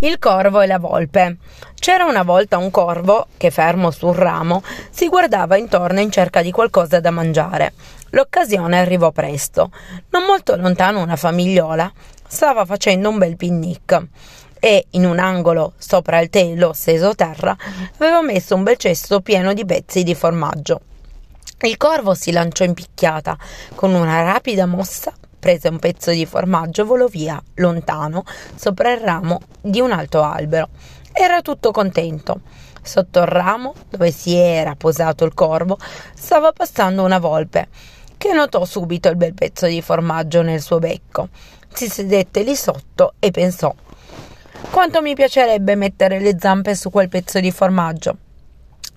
Il corvo e la volpe. C'era una volta un corvo che, fermo sul ramo, si guardava intorno in cerca di qualcosa da mangiare. L'occasione arrivò presto. Non molto lontano una famigliola stava facendo un bel picnic e in un angolo sopra il telo steso terra aveva messo un bel cesto pieno di pezzi di formaggio. Il corvo si lanciò in picchiata con una rapida mossa prese un pezzo di formaggio volò via, lontano, sopra il ramo di un alto albero. Era tutto contento. Sotto il ramo, dove si era posato il corvo, stava passando una volpe, che notò subito il bel pezzo di formaggio nel suo becco. Si sedette lì sotto e pensò quanto mi piacerebbe mettere le zampe su quel pezzo di formaggio.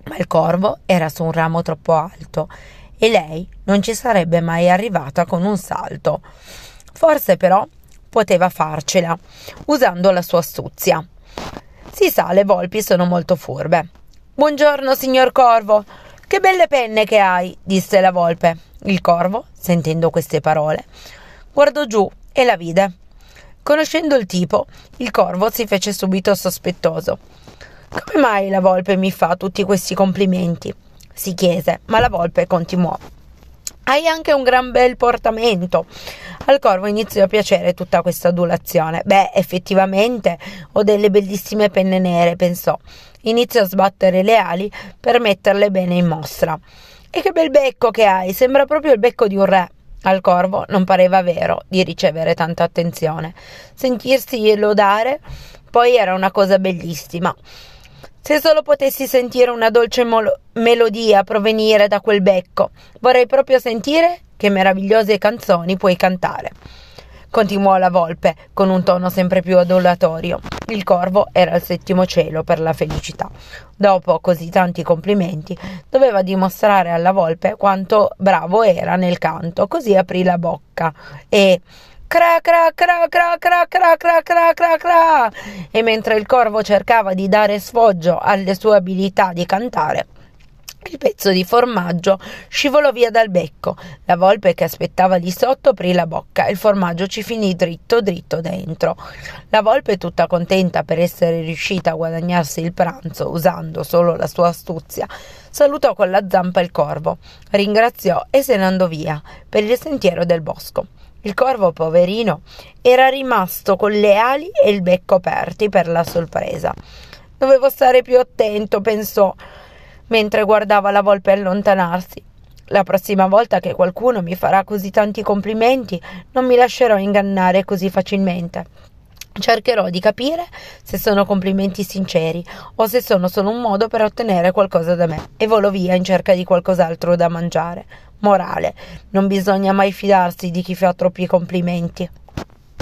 Ma il corvo era su un ramo troppo alto e lei non ci sarebbe mai arrivata con un salto. Forse però poteva farcela, usando la sua astuzia. Si sa, le volpi sono molto furbe. Buongiorno, signor Corvo. Che belle penne che hai, disse la volpe. Il corvo, sentendo queste parole, guardò giù e la vide. Conoscendo il tipo, il corvo si fece subito sospettoso. Come mai la volpe mi fa tutti questi complimenti? Si chiese, ma la volpe continuò. Hai anche un gran bel portamento. Al corvo iniziò a piacere tutta questa adulazione. Beh, effettivamente ho delle bellissime penne nere, pensò. Iniziò a sbattere le ali per metterle bene in mostra. E che bel becco che hai, sembra proprio il becco di un re. Al corvo non pareva vero di ricevere tanta attenzione. Sentirsi lodare poi era una cosa bellissima. Se solo potessi sentire una dolce molo- melodia provenire da quel becco, vorrei proprio sentire che meravigliose canzoni puoi cantare. Continuò la volpe con un tono sempre più adulatorio. Il corvo era al settimo cielo per la felicità. Dopo così tanti complimenti, doveva dimostrare alla volpe quanto bravo era nel canto, così aprì la bocca e cra cra cra cra cra cra cra cra cra cra e mentre il corvo cercava di dare sfoggio alle sue abilità di cantare il pezzo di formaggio scivolò via dal becco. La volpe che aspettava lì sotto aprì la bocca e il formaggio ci finì dritto dritto dentro. La volpe, tutta contenta per essere riuscita a guadagnarsi il pranzo usando solo la sua astuzia, salutò con la zampa il corvo, ringraziò e se ne andò via per il sentiero del bosco. Il corvo, poverino, era rimasto con le ali e il becco aperti per la sorpresa. Dovevo stare più attento, pensò, mentre guardava la volpe allontanarsi. La prossima volta che qualcuno mi farà così tanti complimenti, non mi lascerò ingannare così facilmente. Cercherò di capire se sono complimenti sinceri o se sono solo un modo per ottenere qualcosa da me e volo via in cerca di qualcos'altro da mangiare. Morale, non bisogna mai fidarsi di chi fa troppi complimenti.